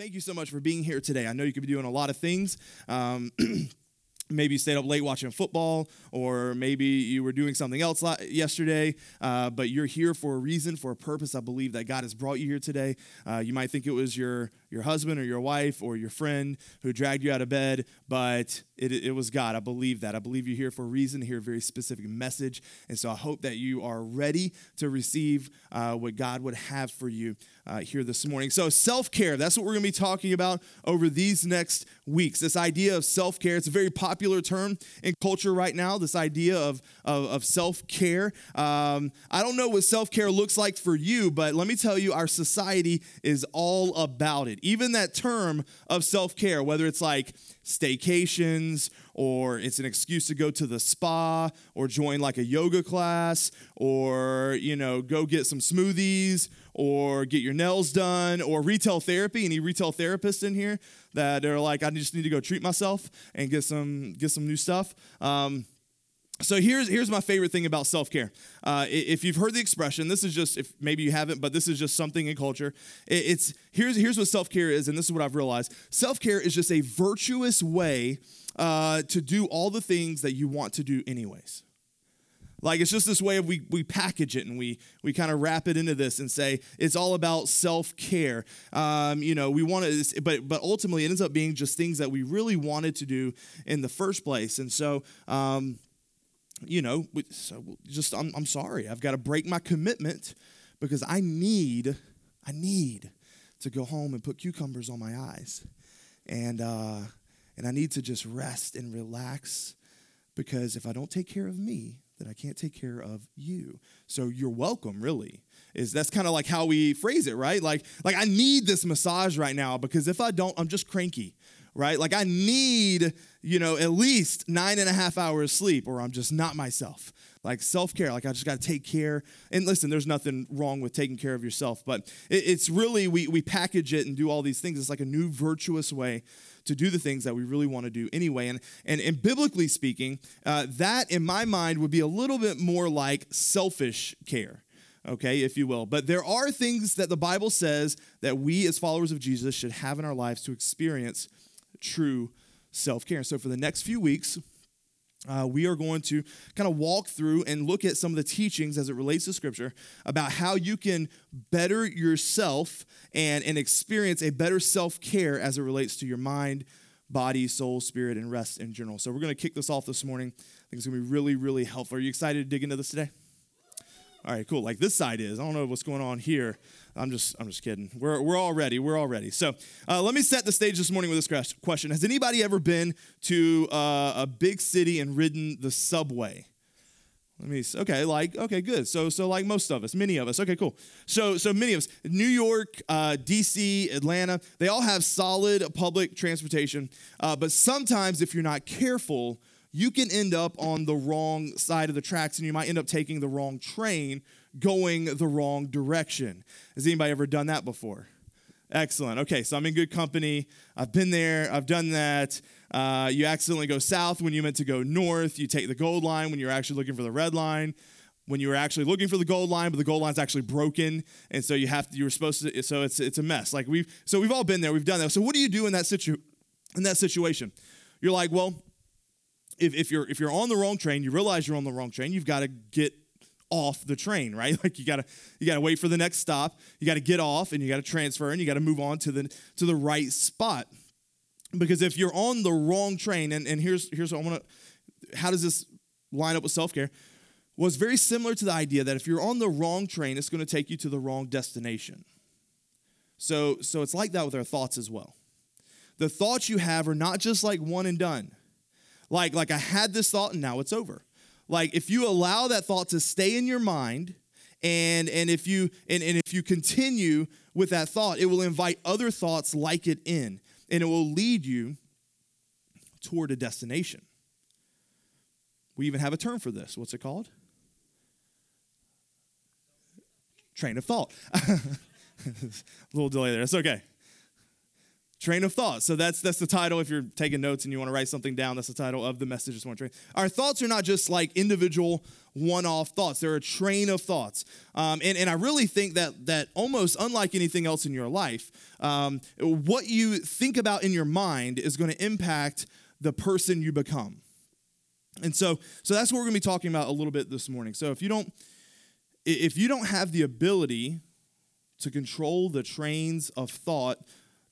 thank you so much for being here today. I know you could be doing a lot of things. Um, maybe you stayed up late watching football, or maybe you were doing something else yesterday, uh, but you're here for a reason, for a purpose. I believe that God has brought you here today. Uh, you might think it was your, your husband or your wife or your friend who dragged you out of bed, but it, it was God. I believe that. I believe you're here for a reason, hear a very specific message. And so I hope that you are ready to receive uh, what God would have for you uh, here this morning. So, self care, that's what we're going to be talking about over these next weeks. This idea of self care, it's a very popular term in culture right now, this idea of, of, of self care. Um, I don't know what self care looks like for you, but let me tell you, our society is all about it. Even that term of self care, whether it's like staycations or it's an excuse to go to the spa or join like a yoga class or you know go get some smoothies or get your nails done or retail therapy. Any retail therapists in here that are like i just need to go treat myself and get some get some new stuff? Um, so here's here's my favorite thing about self-care. Uh, if you've heard the expression this is just if maybe you haven't but this is just something in culture. It's here's here's what self-care is and this is what i've realized. Self-care is just a virtuous way uh, to do all the things that you want to do anyways. Like it's just this way of we, we package it and we we kind of wrap it into this and say it's all about self-care. Um, you know we want to but but ultimately it ends up being just things that we really wanted to do in the first place. And so um, you know, so just I'm, I'm sorry. I've got to break my commitment because I need, I need to go home and put cucumbers on my eyes. And, uh, and I need to just rest and relax because if I don't take care of me, then I can't take care of you. So you're welcome, really. Is that's kind of like how we phrase it, right? Like, like I need this massage right now because if I don't, I'm just cranky right? Like I need, you know, at least nine and a half hours of sleep or I'm just not myself. Like self care, like I just got to take care. And listen, there's nothing wrong with taking care of yourself, but it, it's really, we, we package it and do all these things. It's like a new virtuous way to do the things that we really want to do anyway. And, and, and biblically speaking, uh, that in my mind would be a little bit more like selfish care okay, if you will. But there are things that the Bible says that we as followers of Jesus should have in our lives to experience true self care. So, for the next few weeks, uh, we are going to kind of walk through and look at some of the teachings as it relates to Scripture about how you can better yourself and, and experience a better self care as it relates to your mind, body, soul, spirit, and rest in general. So, we're going to kick this off this morning. I think it's going to be really, really helpful. Are you excited to dig into this today? All right, cool. Like this side is. I don't know what's going on here. I'm just, I'm just kidding. We're, we're all ready. We're all ready. So uh, let me set the stage this morning with this question. Has anybody ever been to uh, a big city and ridden the subway? Let me. Okay, like okay, good. So so like most of us, many of us. Okay, cool. So so many of us, New York, uh, D.C., Atlanta, they all have solid public transportation. Uh, but sometimes, if you're not careful, you can end up on the wrong side of the tracks, and you might end up taking the wrong train going the wrong direction. Has anybody ever done that before? Excellent. Okay, so I'm in good company. I've been there, I've done that. Uh, you accidentally go south when you meant to go north. You take the gold line when you're actually looking for the red line. When you were actually looking for the gold line, but the gold line's actually broken, and so you have to. You were supposed to. So it's it's a mess. Like we've so we've all been there. We've done that. So what do you do in that situ in that situation? You're like, well, if, if you're if you're on the wrong train, you realize you're on the wrong train. You've got to get off the train, right? Like you gotta you gotta wait for the next stop. You gotta get off and you gotta transfer and you gotta move on to the to the right spot. Because if you're on the wrong train, and, and here's here's what I want to how does this line up with self-care? Was very similar to the idea that if you're on the wrong train, it's to take you to the wrong destination. So so it's like that with our thoughts as well. The thoughts you have are not just like one and done. Like like I had this thought and now it's over. Like if you allow that thought to stay in your mind and and if you and, and if you continue with that thought it will invite other thoughts like it in and it will lead you toward a destination. We even have a term for this. What's it called? Train of thought. A little delay there. It's okay Train of thought. So that's that's the title. If you're taking notes and you want to write something down, that's the title of the message. To train. Our thoughts are not just like individual one-off thoughts. They're a train of thoughts. Um, and, and I really think that that almost unlike anything else in your life, um, what you think about in your mind is going to impact the person you become. And so, so that's what we're going to be talking about a little bit this morning. So if you don't, if you don't have the ability to control the trains of thought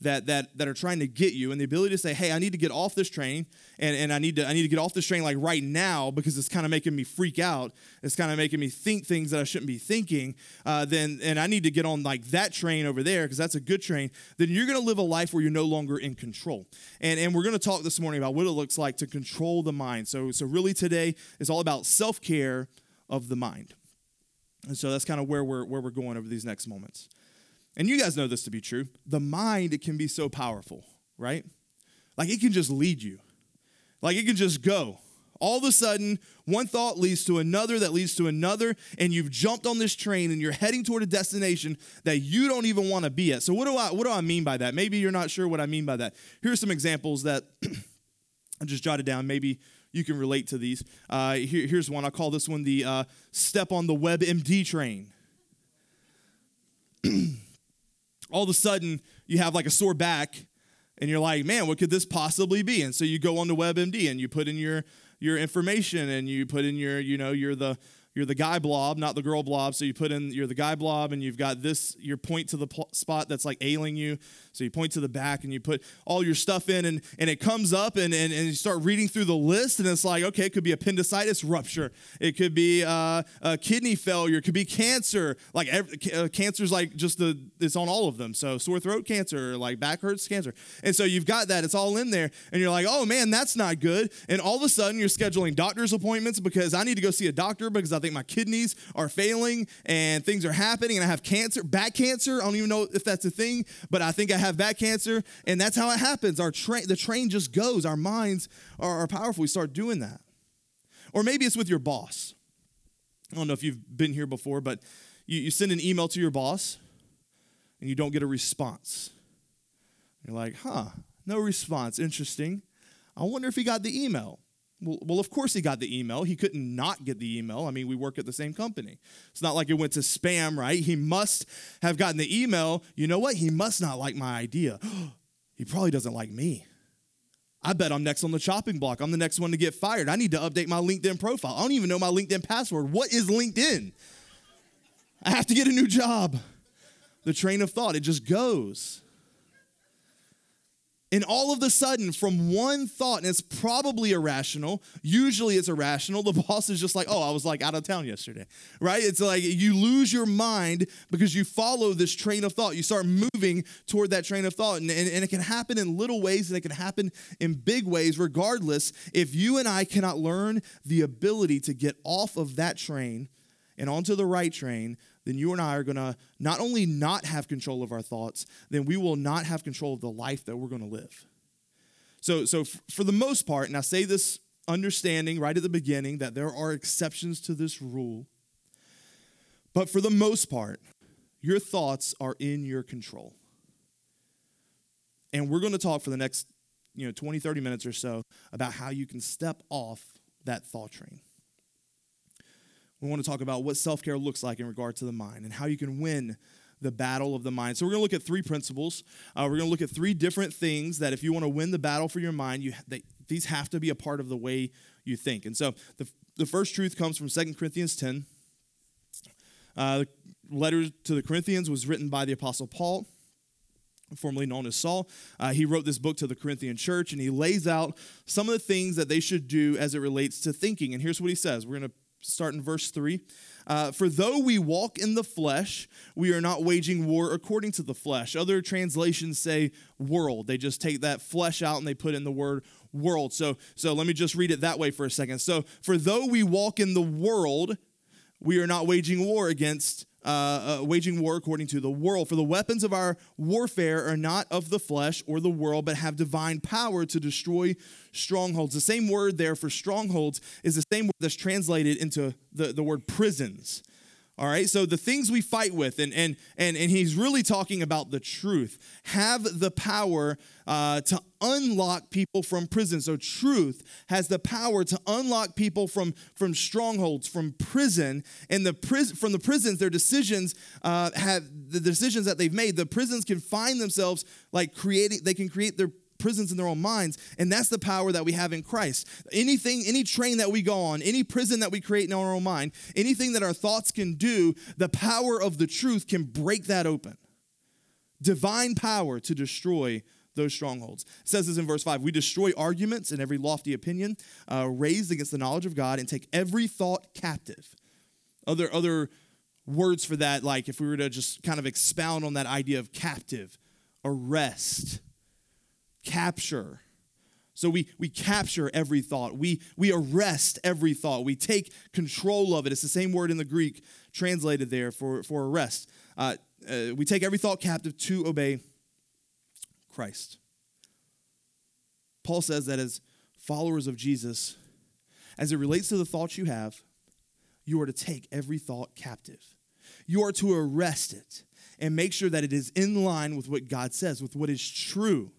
that that that are trying to get you and the ability to say hey i need to get off this train and, and i need to i need to get off this train like right now because it's kind of making me freak out. It's kind of making me think things that i shouldn't be thinking uh, then and i need to get on like that train over there because that's a good train then you're going to live a life where you're no longer in control. And and we're going to talk this morning about what it looks like to control the mind. So so really today is all about self-care of the mind. And so that's kind of where we're where we're going over these next moments and you guys know this to be true, the mind it can be so powerful, right? Like it can just lead you. Like it can just go. All of a sudden, one thought leads to another that leads to another, and you've jumped on this train and you're heading toward a destination that you don't even want to be at. So, what do I what do I mean by that? Maybe you're not sure what I mean by that. Here's some examples that I just jotted down. Maybe you can relate to these. Uh, here, here's one. I call this one the uh, step on the WebMD train. all of a sudden you have like a sore back and you're like, man, what could this possibly be? And so you go on to WebMD and you put in your your information and you put in your, you know, you're the you're the guy blob, not the girl blob. So you put in you're the guy blob, and you've got this. You point to the pl- spot that's like ailing you. So you point to the back, and you put all your stuff in, and and it comes up, and and, and you start reading through the list, and it's like okay, it could be appendicitis rupture, it could be uh, a kidney failure, it could be cancer. Like every, uh, cancer's like just the it's on all of them. So sore throat cancer, like back hurts cancer, and so you've got that. It's all in there, and you're like, oh man, that's not good. And all of a sudden, you're scheduling doctor's appointments because I need to go see a doctor because I think think my kidneys are failing and things are happening and I have cancer, back cancer. I don't even know if that's a thing, but I think I have back cancer. And that's how it happens. Our train, the train just goes. Our minds are, are powerful. We start doing that. Or maybe it's with your boss. I don't know if you've been here before, but you, you send an email to your boss and you don't get a response. You're like, huh, no response. Interesting. I wonder if he got the email. Well, well, of course he got the email. He couldn't not get the email. I mean, we work at the same company. It's not like it went to spam, right? He must have gotten the email. You know what? He must not like my idea. he probably doesn't like me. I bet I'm next on the chopping block. I'm the next one to get fired. I need to update my LinkedIn profile. I don't even know my LinkedIn password. What is LinkedIn? I have to get a new job. The train of thought, it just goes. And all of a sudden, from one thought, and it's probably irrational, usually it's irrational, the boss is just like, oh, I was like out of town yesterday, right? It's like you lose your mind because you follow this train of thought. You start moving toward that train of thought. And, and, and it can happen in little ways and it can happen in big ways, regardless. If you and I cannot learn the ability to get off of that train and onto the right train, then you and I are going to not only not have control of our thoughts, then we will not have control of the life that we're going to live. So, so for the most part, and I say this understanding right at the beginning that there are exceptions to this rule, but for the most part, your thoughts are in your control. And we're going to talk for the next you know 20 30 minutes or so about how you can step off that thought train we want to talk about what self care looks like in regard to the mind and how you can win the battle of the mind. So, we're going to look at three principles. Uh, we're going to look at three different things that if you want to win the battle for your mind, you, these have to be a part of the way you think. And so, the, the first truth comes from 2 Corinthians 10. Uh, the letter to the Corinthians was written by the Apostle Paul formerly known as Saul. Uh, he wrote this book to the Corinthian church and he lays out some of the things that they should do as it relates to thinking. And here's what he says. We're going to start in verse 3. Uh, For though we walk in the flesh, we are not waging war according to the flesh. Other translations say world. They just take that flesh out and they put in the word world. So, so let me just read it that way for a second. So, for though we walk in the world, we are not waging war against uh, uh, waging war according to the world. For the weapons of our warfare are not of the flesh or the world, but have divine power to destroy strongholds. The same word there for strongholds is the same word that's translated into the, the word prisons. All right, so the things we fight with, and and and and he's really talking about the truth, have the power uh, to unlock people from prison. So truth has the power to unlock people from from strongholds, from prison, and the prison from the prisons. Their decisions uh, have the decisions that they've made. The prisons can find themselves like creating. They can create their prisons in their own minds. And that's the power that we have in Christ. Anything, any train that we go on, any prison that we create in our own mind, anything that our thoughts can do, the power of the truth can break that open. Divine power to destroy those strongholds. It says this in verse 5 We destroy arguments and every lofty opinion uh, raised against the knowledge of God and take every thought captive. Other, other words for that, like if we were to just kind of expound on that idea of captive, arrest, capture. So we, we capture every thought. We, we arrest every thought. We take control of it. It's the same word in the Greek translated there for, for arrest. Uh, uh, we take every thought captive to obey Christ. Paul says that as followers of Jesus, as it relates to the thoughts you have, you are to take every thought captive. You are to arrest it and make sure that it is in line with what God says, with what is true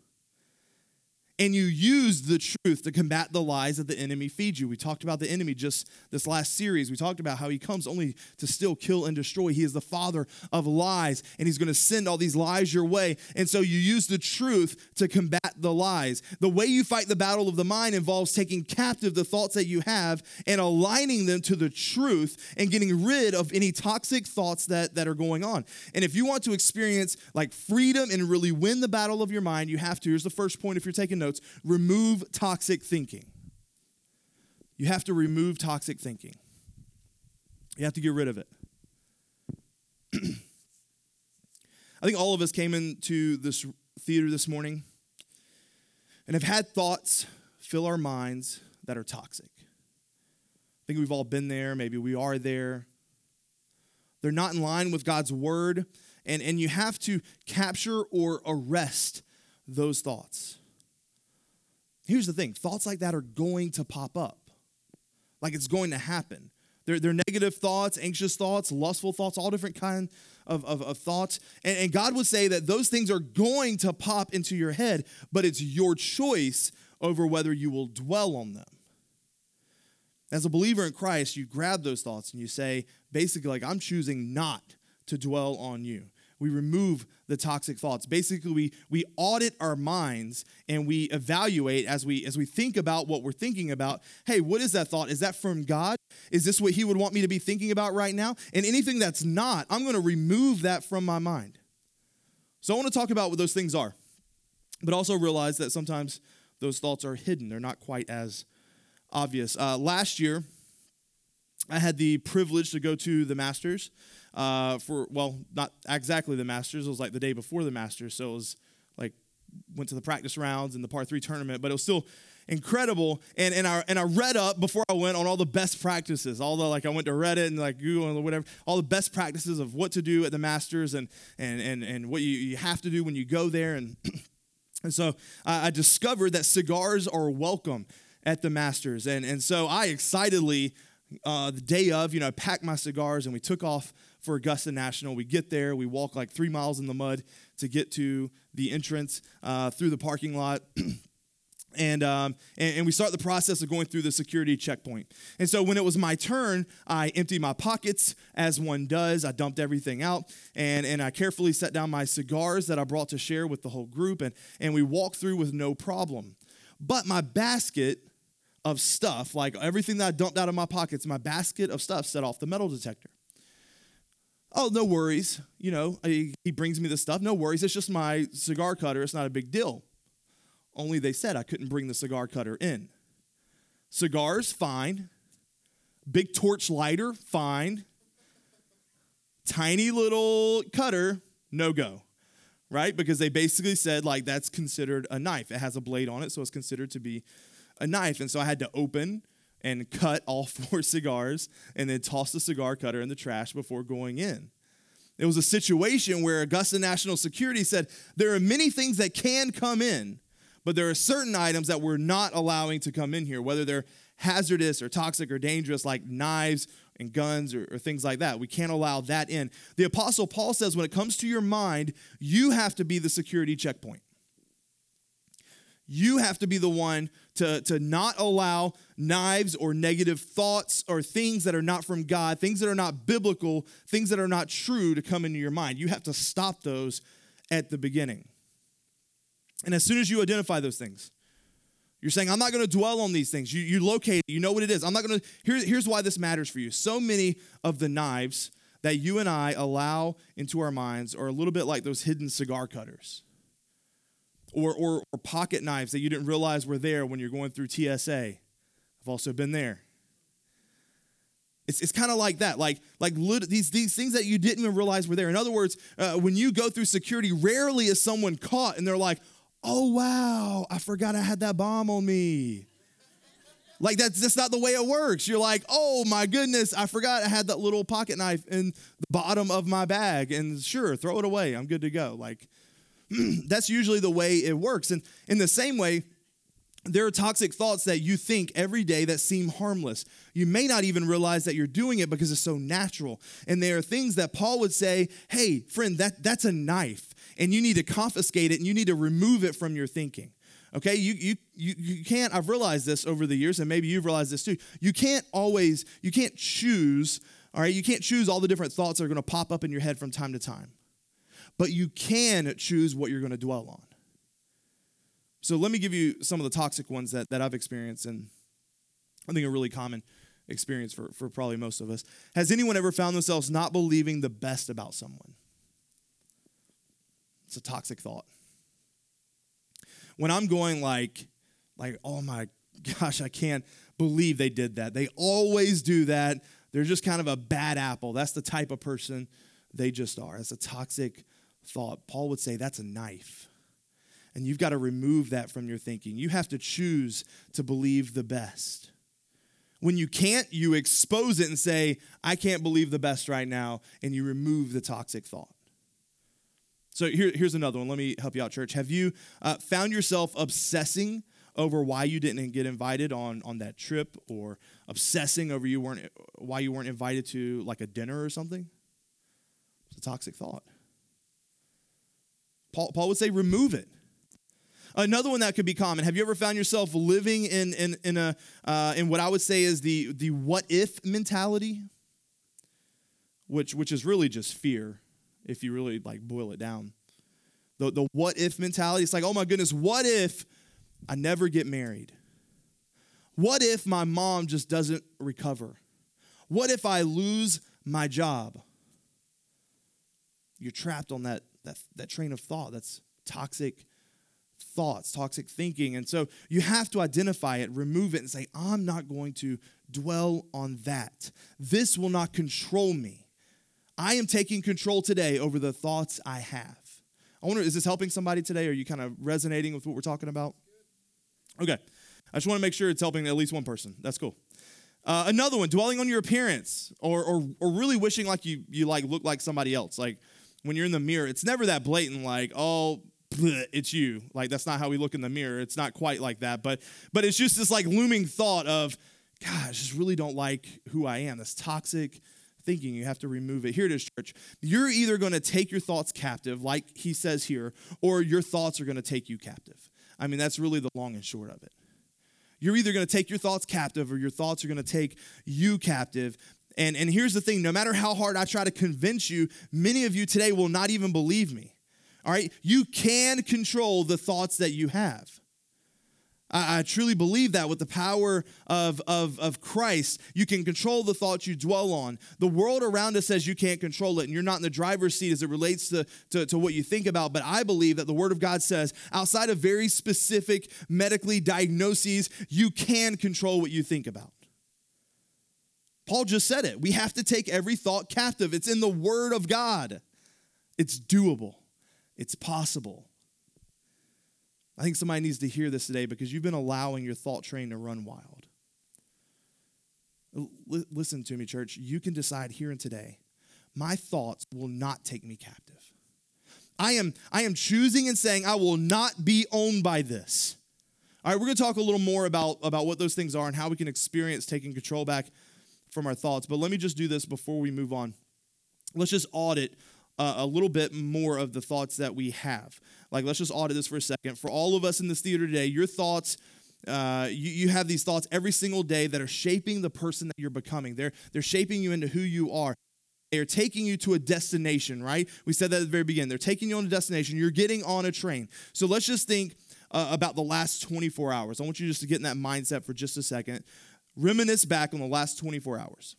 and you use the truth to combat the lies that the enemy feeds you. We talked about the enemy just this last series. We talked about how he comes only to steal, kill, and destroy. He is the father of lies, and he's going to send all these lies your way. And so you use the truth to combat the lies. The way you fight the battle of the mind involves taking captive the thoughts that you have and aligning them to the truth and getting rid of any toxic thoughts that, that are going on. And if you want to experience like freedom and really win the battle of your mind, you have to. Here's the first point if you're taking notes notes remove toxic thinking. You have to remove toxic thinking, you have to get rid of it. I think all of us came into this theater this morning and have had thoughts fill our minds that are toxic. I think we've all been there, maybe we are there. They're not in line with God's word, and, and you have to capture or arrest those thoughts. Here's the thing thoughts like that are going to pop up, like it's going to happen. They're, they're negative thoughts, anxious thoughts, lustful thoughts, all different kind of, of, of thoughts. And, and God would say that those things are going to pop into your head, but it's your choice over whether you will dwell on them. As a believer in Christ, you grab those thoughts and you say, basically, like, I'm choosing not to dwell on you we remove the toxic thoughts. Basically, we, we audit our minds and we evaluate as we as we think about what we're thinking about. Hey, what is that thought? Is that from God? Is this what He would want me to be thinking about right now? And anything that's not, I'm going to remove that from my mind. So I want to talk about what those things are, but also realize that sometimes those thoughts are hidden. They're not quite as obvious. Uh, last year, I had the privilege to go to the Masters uh, for, well, not exactly the Masters. It was like the day before the Masters. So it was like, went to the practice rounds and the par three tournament, but it was still incredible. And, and, I, and I read up before I went on all the best practices, all the, like I went to Reddit and like Google and whatever, all the best practices of what to do at the Masters and, and, and, and what you, you have to do when you go there. And, and so I, I discovered that cigars are welcome at the Masters. And, and so I excitedly, uh, the day of, you know, packed my cigars and we took off for Augusta National. We get there, we walk like three miles in the mud to get to the entrance uh, through the parking lot. And, um, and, and, we start the process of going through the security checkpoint. And so when it was my turn, I emptied my pockets as one does. I dumped everything out and, and I carefully set down my cigars that I brought to share with the whole group. And, and we walked through with no problem. But my basket of stuff, like everything that I dumped out of my pockets, my basket of stuff set off the metal detector. Oh, no worries. You know, he, he brings me the stuff. No worries. It's just my cigar cutter. It's not a big deal. Only they said I couldn't bring the cigar cutter in. Cigars, fine. Big torch lighter, fine. Tiny little cutter, no go. Right? Because they basically said, like, that's considered a knife. It has a blade on it, so it's considered to be a knife. And so I had to open and cut all four cigars and then toss the cigar cutter in the trash before going in. It was a situation where Augusta National Security said there are many things that can come in, but there are certain items that we're not allowing to come in here, whether they're hazardous or toxic or dangerous, like knives and guns or, or, things like that. We can't allow that in. The Apostle Paul says when it comes to your mind, you have to be the security checkpoint. You have to be the one to, to not allow knives or negative thoughts or things that are not from God, things that are not biblical, things that are not true to come into your mind. You have to stop those at the beginning. And as soon as you identify those things, you're saying, I'm not going to dwell on these things. You, you locate it, you know what it is. I'm not going to. Here, here's why this matters for you. So many of the knives that you and I allow into our minds are a little bit like those hidden cigar cutters or, or, or pocket knives that you didn't realize were there when you're going through TSA. I've also been there. It's, it's kind of like that, like like these these things that you didn't even realize were there. In other words, uh, when you go through security, rarely is someone caught and they're like, "Oh wow, I forgot I had that bomb on me." Like that's just not the way it works. You're like, "Oh my goodness, I forgot I had that little pocket knife in the bottom of my bag." And sure, throw it away. I'm good to go. Like that's usually the way it works. And in the same way, there are toxic thoughts that you think every day that seem harmless. You may not even realize that you're doing it because it's so natural. And there are things that Paul would say, hey, friend, that, that's a knife, and you need to confiscate it and you need to remove it from your thinking. Okay, you, you, you, you can't, I've realized this over the years, and maybe you've realized this too. You can't always, you can't choose, all right, you can't choose all the different thoughts that are gonna pop up in your head from time to time but you can choose what you're going to dwell on. So let me give you some of the toxic ones that, that I've experienced, and I think a really common experience for, for probably most of us. Has anyone ever found themselves not believing the best about someone? It's a toxic thought. When I'm going like, like, oh my gosh, I can't believe they did that. They always do that. They're just kind of a bad apple. That's the type of person they just are. It's a toxic thought. Paul would say that's a knife. And you've got to remove that from your thinking. You have to choose to believe the best. When you can't, you expose it and say, I can't believe the best right now, and you remove the toxic thought. So here, here's another one. Let me help you out, church. Have you uh, found yourself obsessing over why you didn't get invited on, on that trip or obsessing over you weren't, why you weren't invited to like a dinner or something? It's a toxic thought. Paul, Paul would say, remove it. Another one that could be common. Have you ever found yourself living in, in, in, a, uh, in what I would say is the, the what if mentality? Which, which is really just fear, if you really like boil it down. The, the what if mentality, it's like, oh my goodness, what if I never get married? What if my mom just doesn't recover? What if I lose my job? You're trapped on that that, that train of thought. That's toxic thoughts, toxic thinking. And so you have to identify it, remove it, and say, I'm not going to dwell on that. This will not control me. I am taking control today over the thoughts I have. I wonder, is this helping somebody today? Are you kind of resonating with what we're talking about? Okay. I just want to make sure it's helping at least one person. That's cool. Uh, another one, dwelling on your appearance or, or, or really wishing like you, you like look like somebody else. Like, when you're in the mirror, it's never that blatant, like, oh, bleh, it's you. Like that's not how we look in the mirror. It's not quite like that, but but it's just this like looming thought of, God, I just really don't like who I am. This toxic thinking. You have to remove it. Here it is, church. You're either going to take your thoughts captive, like he says here, or your thoughts are going to take you captive. I mean, that's really the long and short of it. You're either going to take your thoughts captive or your thoughts are going to take you captive. And, and here's the thing no matter how hard I try to convince you, many of you today will not even believe me. All right? You can control the thoughts that you have. I, I truly believe that with the power of, of, of Christ, you can control the thoughts you dwell on. The world around us says you can't control it, and you're not in the driver's seat as it relates to, to, to what you think about. But I believe that the Word of God says, outside of very specific medically diagnoses, you can control what you think about. Paul just said it. We have to take every thought captive. It's in the Word of God. It's doable, it's possible. I think somebody needs to hear this today because you've been allowing your thought train to run wild. L- listen to me, church. You can decide here and today my thoughts will not take me captive. I am, I am choosing and saying, I will not be owned by this. All right, we're going to talk a little more about, about what those things are and how we can experience taking control back from our thoughts. But let me just do this before we move on. Let's just audit uh, a little bit more of the thoughts that we have. Like, let's just audit this for a second. For all of us in this theater today, your thoughts, uh, you, you have these thoughts every single day that are shaping the person that you're becoming. They're, they're shaping you into who you are. They're taking you to a destination, right? We said that at the very beginning. They're taking you on a destination. You're getting on a train. So let's just think uh, about the last 24 hours. I want you just to get in that mindset for just a second. Reminisce back on the last 24 hours.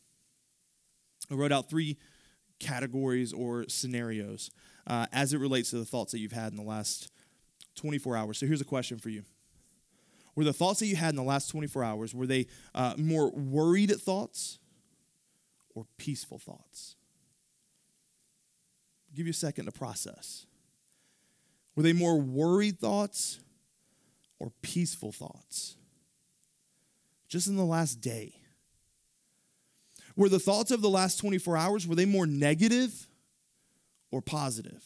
I wrote out three categories or scenarios uh, as it relates to the thoughts that you've had in the last 24 hours. So here's a question for you. Were the thoughts that you had in the last 24 hours, were they uh, more worried thoughts or peaceful thoughts? I'll give you a second to process. Were they more worried thoughts or peaceful thoughts? Just in the last day. Were the thoughts of the last 24 hours, were they more negative or positive?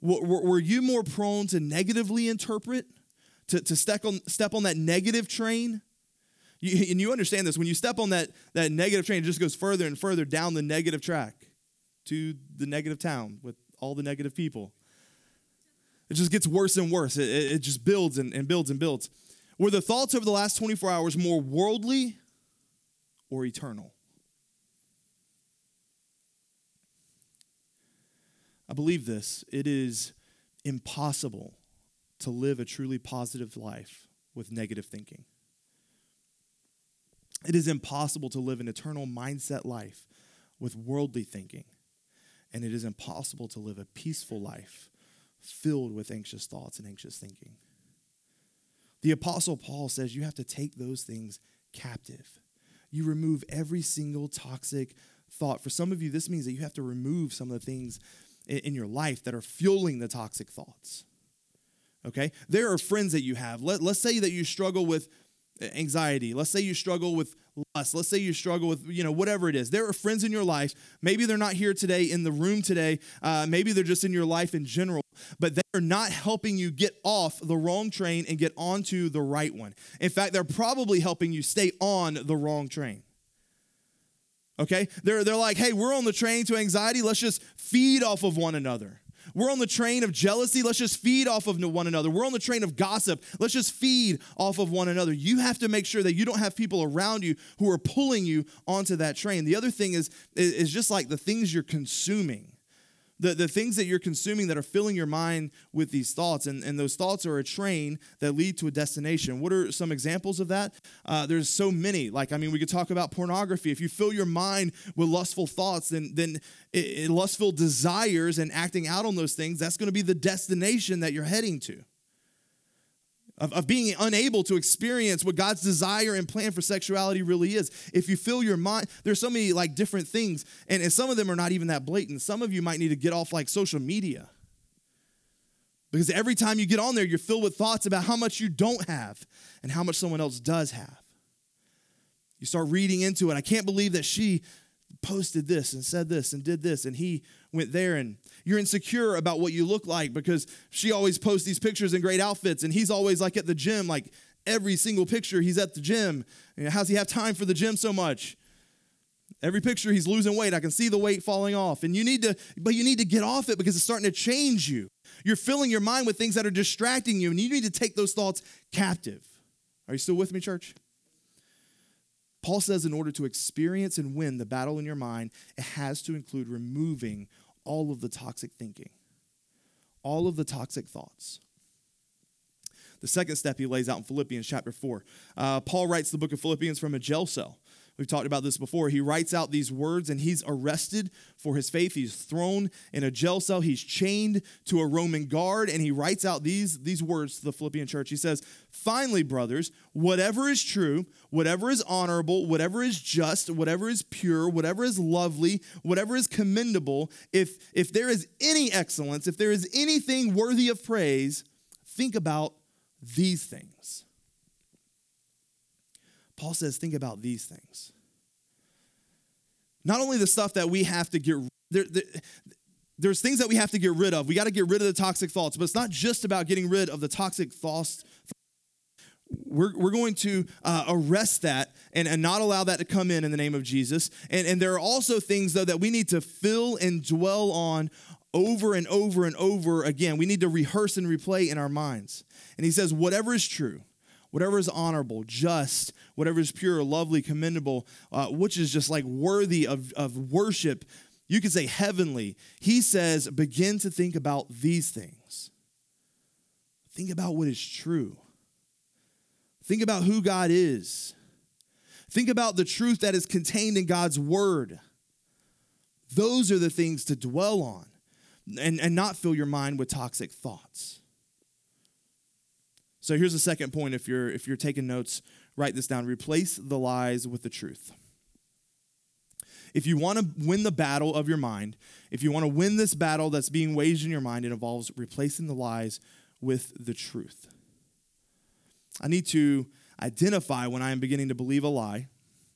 Were you more prone to negatively interpret, to, to step, on, step on that negative train? You, and you understand this when you step on that, that negative train, it just goes further and further down the negative track to the negative town with all the negative people. It just gets worse and worse. It, it just builds and, and builds and builds. Were the thoughts over the last 24 hours more worldly or eternal? I believe this. It is impossible to live a truly positive life with negative thinking. It is impossible to live an eternal mindset life with worldly thinking. And it is impossible to live a peaceful life filled with anxious thoughts and anxious thinking. The Apostle Paul says you have to take those things captive. You remove every single toxic thought. For some of you, this means that you have to remove some of the things in your life that are fueling the toxic thoughts. Okay? There are friends that you have. Let, let's say that you struggle with anxiety. Let's say you struggle with lust. Let's say you struggle with, you know, whatever it is. There are friends in your life. Maybe they're not here today in the room today. Uh, maybe they're just in your life in general but they're not helping you get off the wrong train and get onto the right one. In fact, they're probably helping you stay on the wrong train. Okay? They're, they're like, hey, we're on the train to anxiety. Let's just feed off of one another. We're on the train of jealousy. Let's just feed off of one another. We're on the train of gossip. Let's just feed off of one another. You have to make sure that you don't have people around you who are pulling you onto that train. The other thing is, is just like the things you're consuming the, the things that you're consuming that are filling your mind with these thoughts. And, and those thoughts are a train that lead to a destination. What are some examples of that? Uh, there's so many. Like i mean we could talk about pornography. If you fill your mind with lustful thoughts then then it, it, lustful desires and acting out on those things that's going to be the destination that you're heading to of, of being unable to experience what God's desire and plan for sexuality really is. If you fill your mind, there's so many like different things, and, and some of them are not even that blatant. Some of you might need to get off like social media. Because every time you get on there, you're filled with thoughts about how much you don't have and how much someone else does have. You start reading into it. I can't believe that she posted this and said this and did this and he went there and you're insecure about what you look like because she always posts these pictures in great outfits and he's always like at the gym like every single picture he's at the gym. You know, how's he have time for the gym so much? Every picture he's losing weight i can see the weight falling off. And you need to but you need to get off it because it's starting to change you. You're filling your mind with things that are distracting you and you need to take those thoughts captive. Are you still with me church? Paul says in order to experience and win the battle in your mind, it has to include removing all of the toxic thinking, all of the toxic thoughts. The second step he lays out in Philippians chapter 4. Uh, Paul writes the book of Philippians from a jail cell. We've talked about this before. He writes out these words and he's arrested for his faith. He's thrown in a jail cell. He's chained to a Roman guard and he writes out these, these words to the Philippian church. He says, Finally, brothers, whatever is true, whatever is honorable, whatever is just, whatever is pure, whatever is lovely, whatever is commendable, if, if there is any excellence, if there is anything worthy of praise, think about these things. Paul says, think about these things. Not only the stuff that we have to get, there, there, there's things that we have to get rid of. We got to get rid of the toxic thoughts, but it's not just about getting rid of the toxic thoughts. We're, we're going to uh, arrest that and, and not allow that to come in in the name of Jesus. And, and there are also things, though, that we need to fill and dwell on over and over and over again. We need to rehearse and replay in our minds. And he says, whatever is true, whatever is honorable, just, whatever is pure, lovely, commendable, uh, which is just like worthy of, of worship, you could say heavenly. He says, begin to think about these things. Think about what is true. Think about who God is. Think about the truth that is contained in God's word. Those are the things to dwell on and, and not fill your mind with toxic thoughts. So here's the second point if you're if you're taking notes, write this down. Replace the lies with the truth. If you want to win the battle of your mind, if you want to win this battle that's being waged in your mind, it involves replacing the lies with the truth. I need to identify when I am beginning to believe a lie,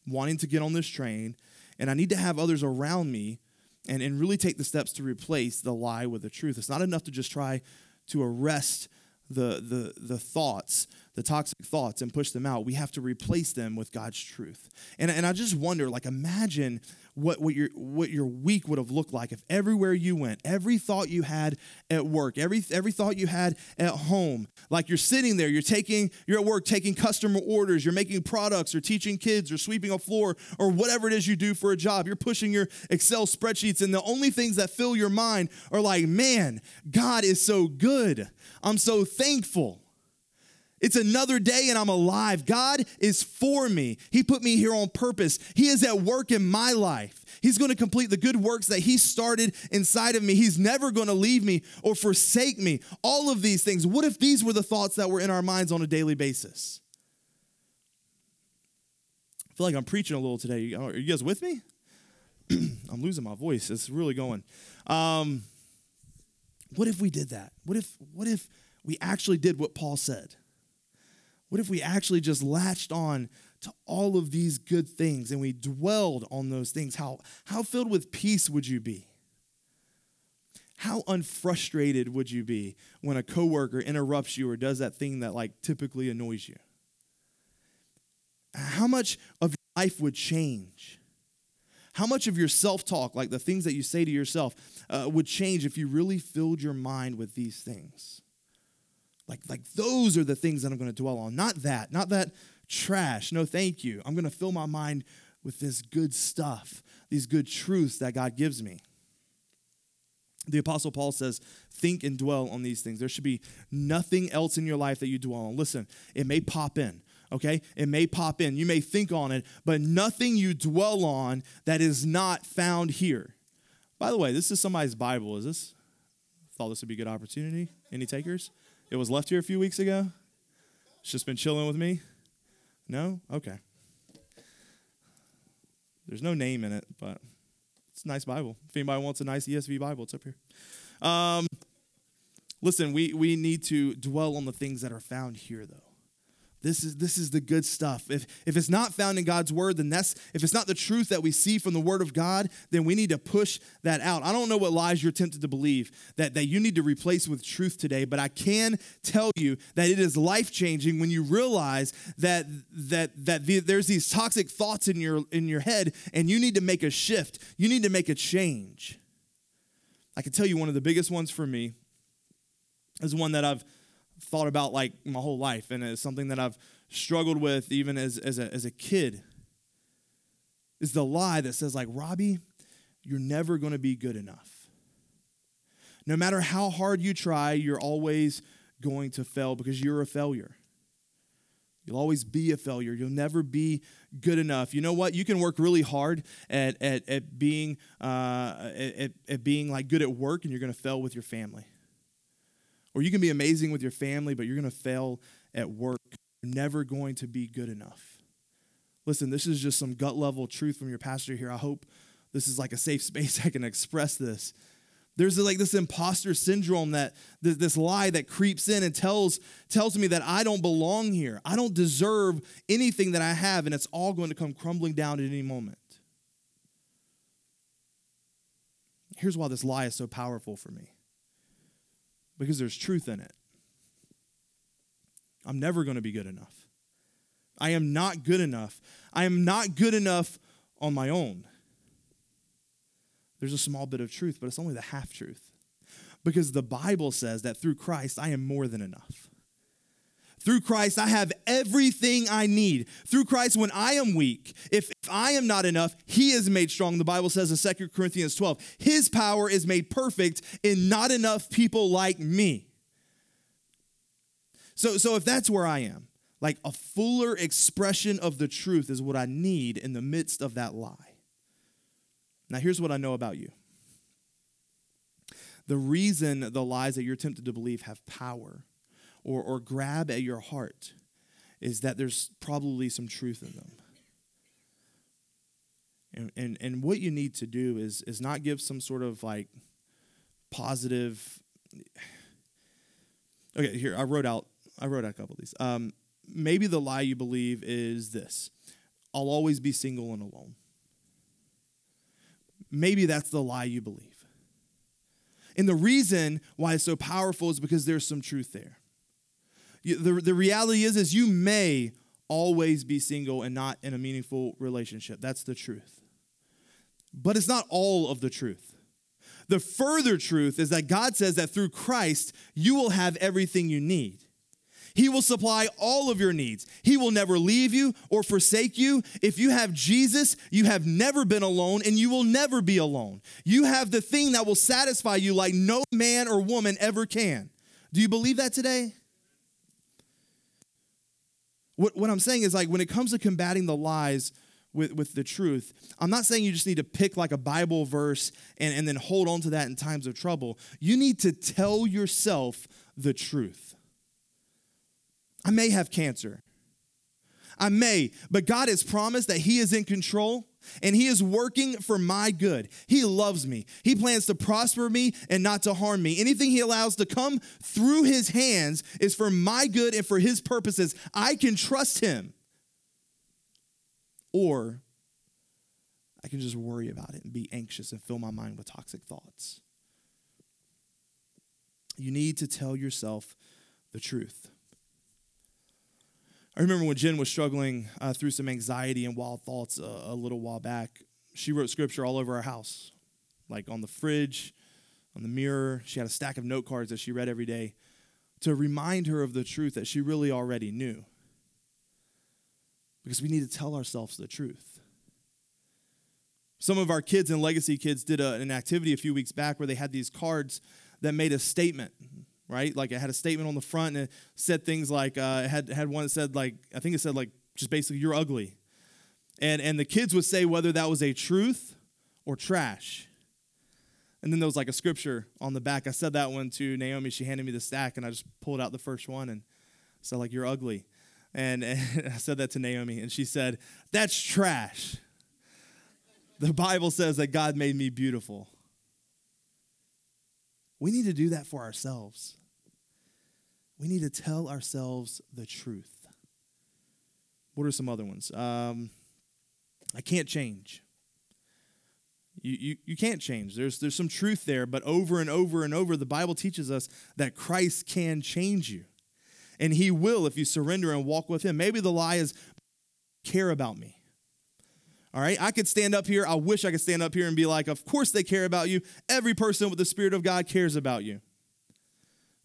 wanting to get on this train, and I need to have others around me and, and really take the steps to replace the lie with the truth. It's not enough to just try to arrest the, the, the thoughts, the toxic thoughts, and push them out. We have to replace them with God's truth. And, and I just wonder, like, imagine what, what, your, what your week would have looked like if everywhere you went, every thought you had at work, every, every thought you had at home, like you're sitting there, you're taking, you're at work taking customer orders, you're making products or teaching kids or sweeping a floor or whatever it is you do for a job. You're pushing your Excel spreadsheets, and the only things that fill your mind are like, man, God is so good. I'm so thankful. It's another day and I'm alive. God is for me. He put me here on purpose. He is at work in my life. He's going to complete the good works that He started inside of me. He's never going to leave me or forsake me. All of these things. What if these were the thoughts that were in our minds on a daily basis? I feel like I'm preaching a little today. Are you guys with me? I'm losing my voice. It's really going. Um, what if we did that? What if, what if we actually did what Paul said? What if we actually just latched on to all of these good things and we dwelled on those things? How, how filled with peace would you be? How unfrustrated would you be when a coworker interrupts you or does that thing that like typically annoys you? How much of your life would change? How much of your self talk, like the things that you say to yourself, uh, would change if you really filled your mind with these things? Like, like those are the things that I'm going to dwell on. Not that, not that trash. No, thank you. I'm going to fill my mind with this good stuff, these good truths that God gives me. The Apostle Paul says, think and dwell on these things. There should be nothing else in your life that you dwell on. Listen, it may pop in, okay? It may pop in. You may think on it, but nothing you dwell on that is not found here. By the way, this is somebody's Bible, is this? Thought this would be a good opportunity. Any takers? It was left here a few weeks ago. It's just been chilling with me. No? Okay. There's no name in it, but it's a nice Bible. If anybody wants a nice ESV Bible, it's up here. Um, listen, we, we need to dwell on the things that are found here, though. This is, this is the good stuff. If, if it's not found in God's word, then that's, if it's not the truth that we see from the word of God, then we need to push that out. I don't know what lies you're tempted to believe that, that you need to replace with truth today, but I can tell you that it is life changing when you realize that, that, that the, there's these toxic thoughts in your, in your head and you need to make a shift. You need to make a change. I can tell you one of the biggest ones for me is one that I've thought about like my whole life, and it's something that I've struggled with even as, as, a, as a kid, is the lie that says, like, Robbie, you're never going to be good enough. No matter how hard you try, you're always going to fail because you're a failure. You'll always be a failure. You'll never be good enough. You know what? You can work really hard at, at, at being uh, at, at being like good at work, and you're going to fail with your family. Or you can be amazing with your family, but you're going to fail at work. You're never going to be good enough. Listen, this is just some gut level truth from your pastor here. I hope this is like a safe space I can express this. There's like this imposter syndrome that this lie that creeps in and tells tells me that I don't belong here. I don't deserve anything that I have and it's all going to come crumbling down at any moment. here's why this lie is so powerful for me because there's truth in it. I'm never going to be good enough. I am not good enough. I am not good enough on my own. There's a small bit of truth, but it's only the half truth. Because the Bible says that through Christ, I am more than enough. Through Christ, I have everything I need. Through Christ, when I am weak, if, if I am not enough, He is made strong. The Bible says in 2 Corinthians 12, His power is made perfect in not enough people like me. So, so if that's where I am, like a fuller expression of the truth is what I need in the midst of that lie. Now, here's what I know about you the reason the lies that you're tempted to believe have power or, or grab at your heart is that there's probably some truth in them. And, and, and what you need to do is, is not give some sort of like positive. Okay, here, I wrote out, I wrote out a couple of these. Um, maybe the lie you believe is this I'll always be single and alone. Maybe that's the lie you believe. And the reason why it's so powerful is because there's some truth there. The, the reality is, is you may always be single and not in a meaningful relationship. That's the truth. But it's not all of the truth. The further truth is that God says that through Christ, you will have everything you need. He will supply all of your needs. He will never leave you or forsake you. If you have Jesus, you have never been alone and you will never be alone. You have the thing that will satisfy you like no man or woman ever can. Do you believe that today? What, what I'm saying is, like, when it comes to combating the lies with, with the truth, I'm not saying you just need to pick like a Bible verse and, and then hold on to that in times of trouble. You need to tell yourself the truth. I may have cancer. I may, but God has promised that He is in control and He is working for my good. He loves me. He plans to prosper me and not to harm me. Anything He allows to come through His hands is for my good and for His purposes. I can trust Him. Or I can just worry about it and be anxious and fill my mind with toxic thoughts. You need to tell yourself the truth. I remember when Jen was struggling uh, through some anxiety and wild thoughts uh, a little while back. She wrote scripture all over our house, like on the fridge, on the mirror. She had a stack of note cards that she read every day to remind her of the truth that she really already knew. Because we need to tell ourselves the truth. Some of our kids and legacy kids did a, an activity a few weeks back where they had these cards that made a statement right? Like it had a statement on the front and it said things like, uh, it had, had one that said like, I think it said like, just basically, you're ugly. And, and the kids would say whether that was a truth or trash. And then there was like a scripture on the back. I said that one to Naomi. She handed me the stack and I just pulled out the first one and said like, you're ugly. And, and I said that to Naomi and she said, that's trash. The Bible says that God made me beautiful. We need to do that for ourselves. We need to tell ourselves the truth. What are some other ones? Um, I can't change. You, you, you can't change. There's, there's some truth there, but over and over and over, the Bible teaches us that Christ can change you. And He will if you surrender and walk with Him. Maybe the lie is care about me. All right, I could stand up here. I wish I could stand up here and be like, of course they care about you. Every person with the Spirit of God cares about you.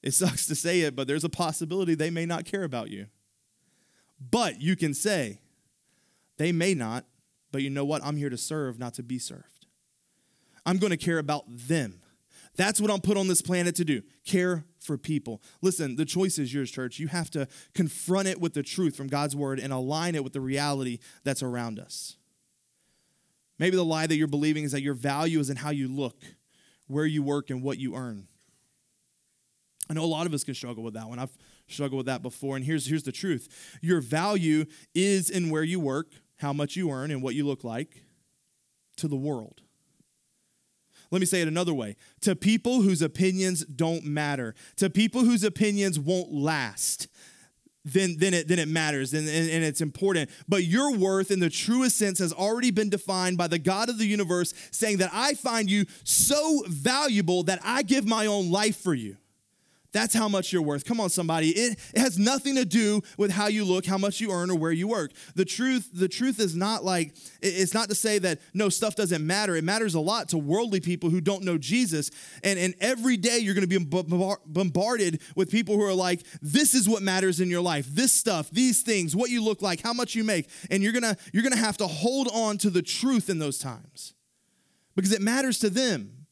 It sucks to say it, but there's a possibility they may not care about you. But you can say, they may not, but you know what? I'm here to serve, not to be served. I'm going to care about them. That's what I'm put on this planet to do care for people. Listen, the choice is yours, church. You have to confront it with the truth from God's word and align it with the reality that's around us. Maybe the lie that you're believing is that your value is in how you look, where you work, and what you earn. I know a lot of us can struggle with that one. I've struggled with that before. And here's, here's the truth your value is in where you work, how much you earn, and what you look like to the world. Let me say it another way to people whose opinions don't matter, to people whose opinions won't last. Then, then, it, then it matters and, and, and it's important. But your worth, in the truest sense, has already been defined by the God of the universe, saying that I find you so valuable that I give my own life for you. That's how much you're worth. Come on, somebody. It, it, has nothing to do with how you look, how much you earn, or where you work. The truth, the truth is not like, it's not to say that no, stuff doesn't matter. It matters a lot to worldly people who don't know Jesus. And, and every day you're gonna be bombarded with people who are like, this is what matters in your life. This stuff, these things, what you look like, how much you make. And you're gonna, you're gonna have to hold on to the truth in those times. Because it matters to them.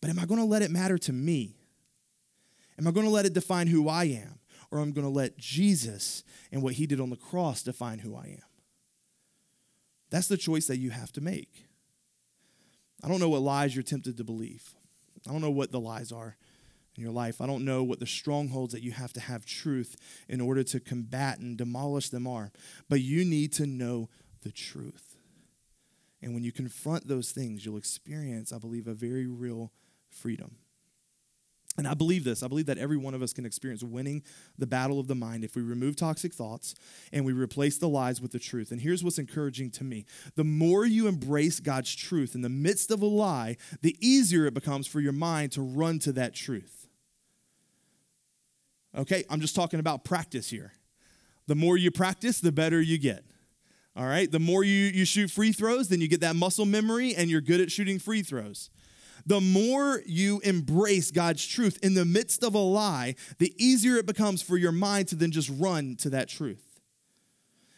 But am I gonna let it matter to me? Am I going to let it define who I am? Or am I going to let Jesus and what he did on the cross define who I am? That's the choice that you have to make. I don't know what lies you're tempted to believe. I don't know what the lies are in your life. I don't know what the strongholds that you have to have truth in order to combat and demolish them are. But you need to know the truth. And when you confront those things, you'll experience, I believe, a very real freedom. And I believe this. I believe that every one of us can experience winning the battle of the mind if we remove toxic thoughts and we replace the lies with the truth. And here's what's encouraging to me the more you embrace God's truth in the midst of a lie, the easier it becomes for your mind to run to that truth. Okay, I'm just talking about practice here. The more you practice, the better you get. All right, the more you, you shoot free throws, then you get that muscle memory and you're good at shooting free throws the more you embrace God's truth in the midst of a lie, the easier it becomes for your mind to then just run to that truth.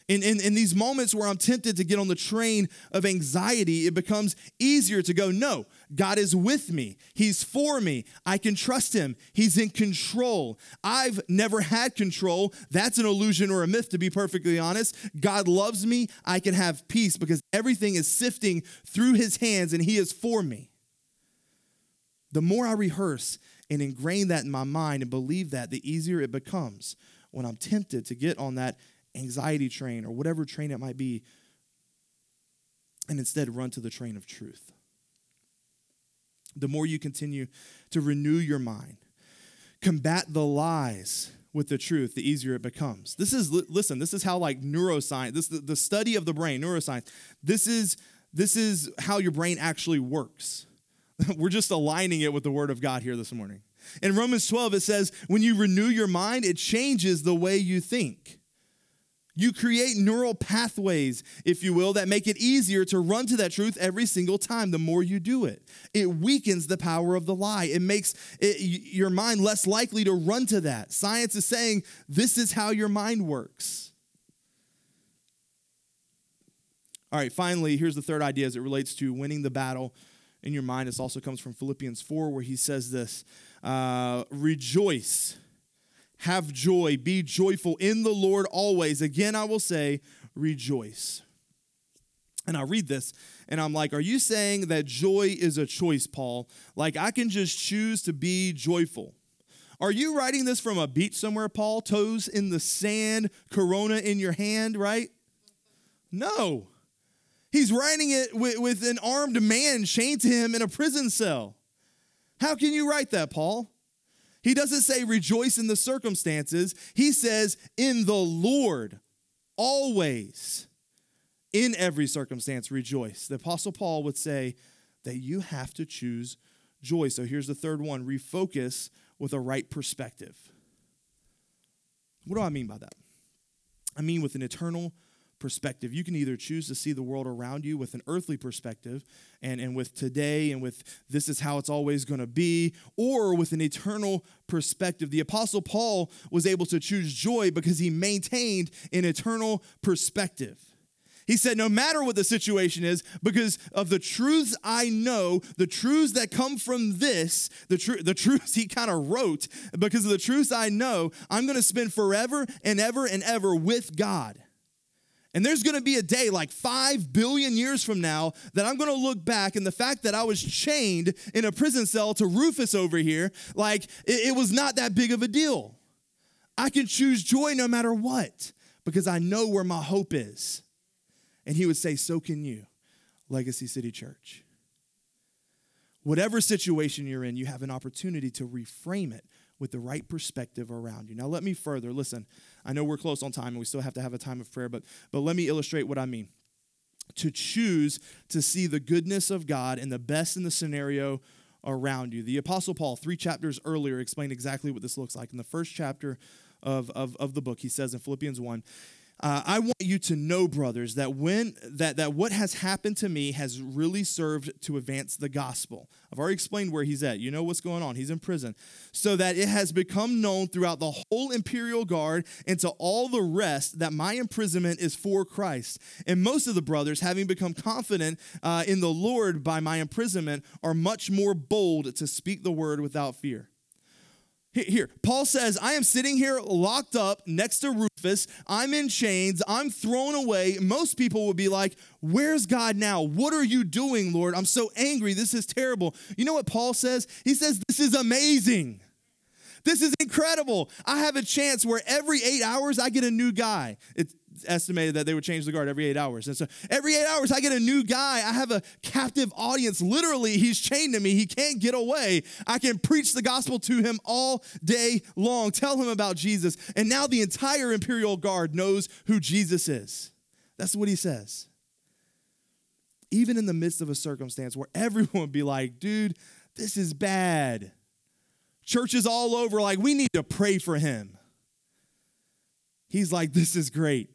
In, in, in these moments where I'm tempted to get on the train of anxiety, it becomes easier to go, no, God is with me. He's for me. I can trust Him. He's in control. I've never had control. That's an illusion or a myth, to be perfectly honest. God loves me. I can have peace because everything is sifting through His hands and He is for me. The more I rehearse and ingrain that in my mind and believe that, the easier it becomes when I'm tempted to get on that anxiety train or whatever train it might be and instead run to the train of truth. The more you continue to renew your mind, combat the lies with the truth, the easier it becomes. This is listen, this is how like neuroscience, this the study of the brain, neuroscience. This is this is how your brain actually works. We're just aligning it with the word of God here this morning. In Romans 12, it says, when you renew your mind, it changes the way you think. You create neural pathways, if you will, that make it easier to run to that truth every single time the more you do it. It weakens the power of the lie. It makes it, your mind less likely to run to that. Science is saying this is how your mind works. All right, finally, here's the third idea as it relates to winning the battle in your mind. This also comes from Philippians 4, where he says this uh, Rejoice, have joy, be joyful in the Lord always. Again, I will say, rejoice. And I read this and I'm like, Are you saying that joy is a choice, Paul? Like, I can just choose to be joyful. Are you writing this from a beach somewhere, Paul? Toes in the sand, corona in your hand, right? No. He's writing it with, with an armed man chained to him in a prison cell. How can you write that, Paul? He doesn't say rejoice in the circumstances. He says in the Lord, always, in every circumstance, rejoice. The Apostle Paul would say that you have to choose joy. So here's the third one refocus with a right perspective. What do I mean by that? I mean with an eternal perspective. You can either choose to see the world around you with an earthly perspective and, and with today and with this is how it's always going to be, or with an eternal perspective. The Apostle Paul was able to choose joy because he maintained an eternal perspective. He said, No matter what the situation is, because of the truths I know, the truths that come from this, the, tr- the truths he kind of wrote, because of the truths I know, I'm going to spend forever and ever and ever with God. And there's gonna be a day like five billion years from now that I'm gonna look back and the fact that I was chained in a prison cell to Rufus over here, like it, it was not that big of a deal. I can choose joy no matter what because I know where my hope is. And he would say, So can you, Legacy City Church. Whatever situation you're in, you have an opportunity to reframe it with the right perspective around you. Now, let me further listen. I know we're close on time and we still have to have a time of prayer, but, but let me illustrate what I mean. To choose to see the goodness of God and the best in the scenario around you. The Apostle Paul, three chapters earlier, explained exactly what this looks like. In the first chapter of, of, of the book, he says in Philippians 1, uh, I want you to know, brothers, that when that that what has happened to me has really served to advance the gospel. I've already explained where he's at. You know what's going on. He's in prison, so that it has become known throughout the whole imperial guard and to all the rest that my imprisonment is for Christ. And most of the brothers, having become confident uh, in the Lord by my imprisonment, are much more bold to speak the word without fear. Here, Paul says, I am sitting here locked up next to Rufus. I'm in chains. I'm thrown away. Most people would be like, Where's God now? What are you doing, Lord? I'm so angry. This is terrible. You know what Paul says? He says, This is amazing. This is incredible. I have a chance where every eight hours I get a new guy. It's estimated that they would change the guard every eight hours. And so every eight hours I get a new guy. I have a captive audience. Literally, he's chained to me. He can't get away. I can preach the gospel to him all day long, tell him about Jesus. And now the entire imperial guard knows who Jesus is. That's what he says. Even in the midst of a circumstance where everyone would be like, dude, this is bad churches all over like we need to pray for him he's like this is great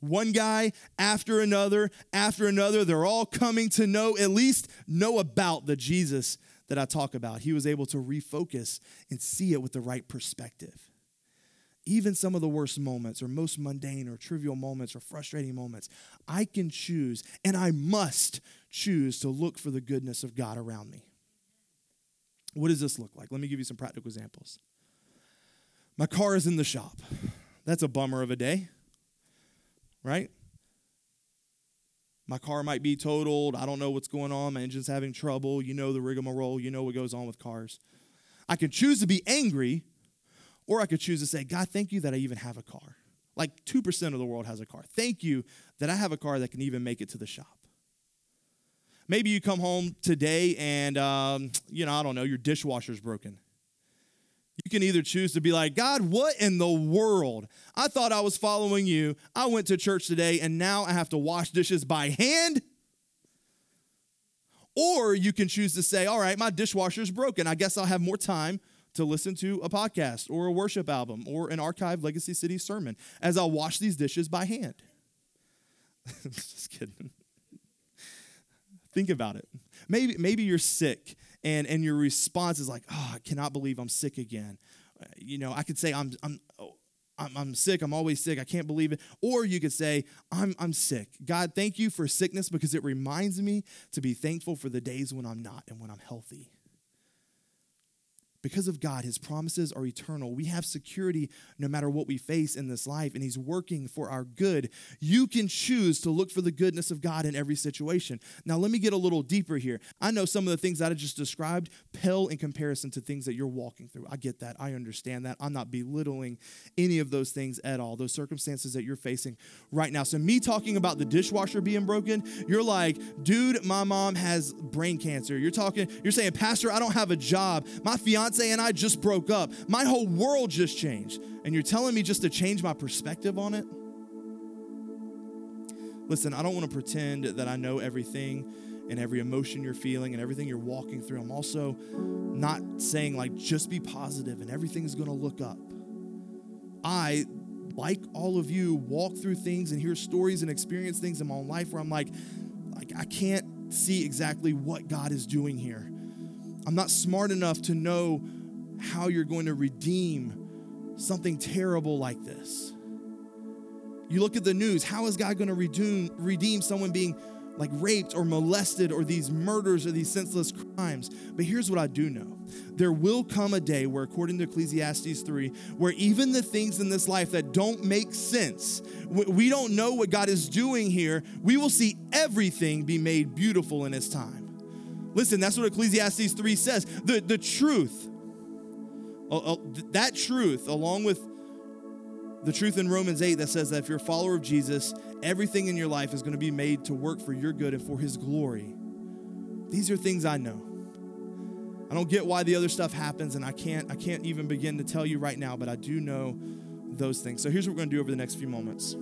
one guy after another after another they're all coming to know at least know about the jesus that i talk about he was able to refocus and see it with the right perspective even some of the worst moments or most mundane or trivial moments or frustrating moments i can choose and i must choose to look for the goodness of god around me what does this look like? Let me give you some practical examples. My car is in the shop. That's a bummer of a day, right? My car might be totaled. I don't know what's going on. My engine's having trouble. You know the rigmarole. You know what goes on with cars. I could choose to be angry, or I could choose to say, God, thank you that I even have a car. Like 2% of the world has a car. Thank you that I have a car that can even make it to the shop. Maybe you come home today and, um, you know, I don't know, your dishwasher's broken. You can either choose to be like, God, what in the world? I thought I was following you. I went to church today and now I have to wash dishes by hand. Or you can choose to say, all right, my dishwasher's broken. I guess I'll have more time to listen to a podcast or a worship album or an archived Legacy City sermon as I'll wash these dishes by hand. Just kidding. Think about it. Maybe, maybe you're sick and, and your response is like, oh, I cannot believe I'm sick again. Uh, you know, I could say, I'm, I'm, oh, I'm, I'm sick. I'm always sick. I can't believe it. Or you could say, I'm, I'm sick. God, thank you for sickness because it reminds me to be thankful for the days when I'm not and when I'm healthy. Because of God, His promises are eternal. We have security no matter what we face in this life, and He's working for our good. You can choose to look for the goodness of God in every situation. Now, let me get a little deeper here. I know some of the things that I just described pale in comparison to things that you're walking through. I get that. I understand that. I'm not belittling any of those things at all, those circumstances that you're facing right now. So, me talking about the dishwasher being broken, you're like, dude, my mom has brain cancer. You're talking, you're saying, Pastor, I don't have a job. My fiance and I just broke up. My whole world just changed. And you're telling me just to change my perspective on it? Listen, I don't want to pretend that I know everything and every emotion you're feeling and everything you're walking through. I'm also not saying, like, just be positive and everything's going to look up. I, like all of you, walk through things and hear stories and experience things in my own life where I'm like, like I can't see exactly what God is doing here. I'm not smart enough to know how you're going to redeem something terrible like this. You look at the news, how is God going to redeem, redeem someone being like raped or molested or these murders or these senseless crimes? But here's what I do know there will come a day where, according to Ecclesiastes 3, where even the things in this life that don't make sense, we don't know what God is doing here, we will see everything be made beautiful in His time. Listen, that's what Ecclesiastes 3 says. The, the truth, uh, uh, that truth, along with the truth in Romans 8 that says that if you're a follower of Jesus, everything in your life is going to be made to work for your good and for his glory. These are things I know. I don't get why the other stuff happens, and I can't I can't even begin to tell you right now, but I do know those things. So here's what we're going to do over the next few moments.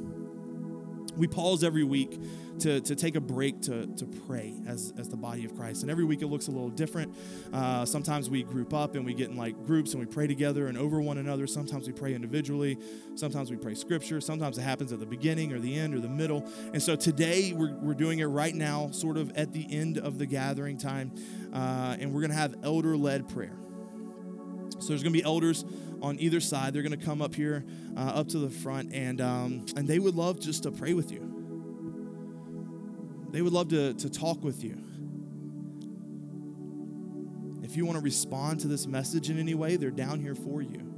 We pause every week to, to take a break to, to pray as, as the body of Christ. And every week it looks a little different. Uh, sometimes we group up and we get in like groups and we pray together and over one another. Sometimes we pray individually. Sometimes we pray scripture. Sometimes it happens at the beginning or the end or the middle. And so today we're, we're doing it right now, sort of at the end of the gathering time. Uh, and we're going to have elder led prayer. So there's going to be elders on either side. They're going to come up here, uh, up to the front, and um, and they would love just to pray with you. They would love to, to talk with you. If you want to respond to this message in any way, they're down here for you.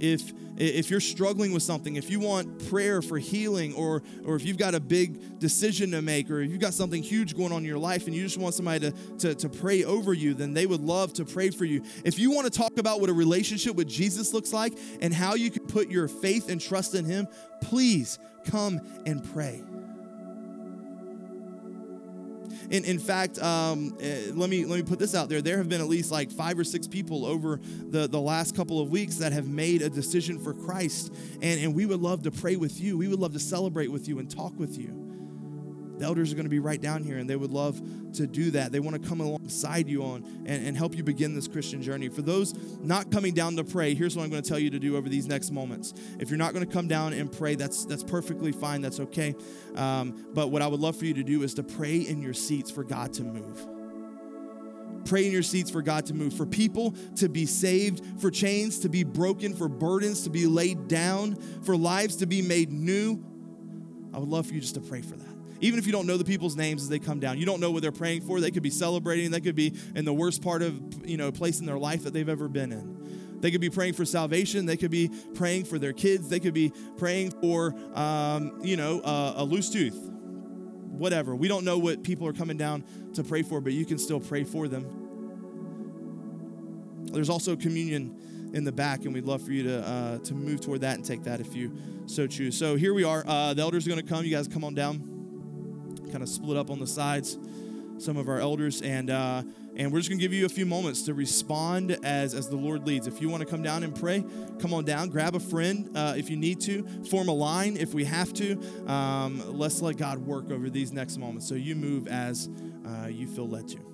If, if you're struggling with something, if you want prayer for healing, or, or if you've got a big decision to make, or if you've got something huge going on in your life and you just want somebody to, to, to pray over you, then they would love to pray for you. If you want to talk about what a relationship with Jesus looks like and how you can put your faith and trust in Him, please come and pray. In, in fact, um, uh, let me let me put this out there. There have been at least like five or six people over the, the last couple of weeks that have made a decision for Christ, and, and we would love to pray with you. We would love to celebrate with you and talk with you. The elders are going to be right down here, and they would love to do that. They want to come alongside you on and, and help you begin this Christian journey. For those not coming down to pray, here's what I'm going to tell you to do over these next moments. If you're not going to come down and pray, that's that's perfectly fine. That's okay. Um, but what I would love for you to do is to pray in your seats for God to move pray in your seats for God to move, for people to be saved, for chains to be broken, for burdens to be laid down, for lives to be made new. I would love for you just to pray for that even if you don't know the people's names as they come down, you don't know what they're praying for. They could be celebrating. They could be in the worst part of you know place in their life that they've ever been in. They could be praying for salvation. They could be praying for their kids. They could be praying for um, you know uh, a loose tooth. Whatever. We don't know what people are coming down to pray for, but you can still pray for them. There's also communion in the back, and we'd love for you to uh, to move toward that and take that if you so choose. So here we are. Uh, the elders are going to come. You guys come on down kind of split up on the sides, some of our elders, and uh, and we're just gonna give you a few moments to respond as as the Lord leads. If you want to come down and pray, come on down. Grab a friend uh, if you need to. Form a line if we have to. Um, let's let God work over these next moments. So you move as uh, you feel led to.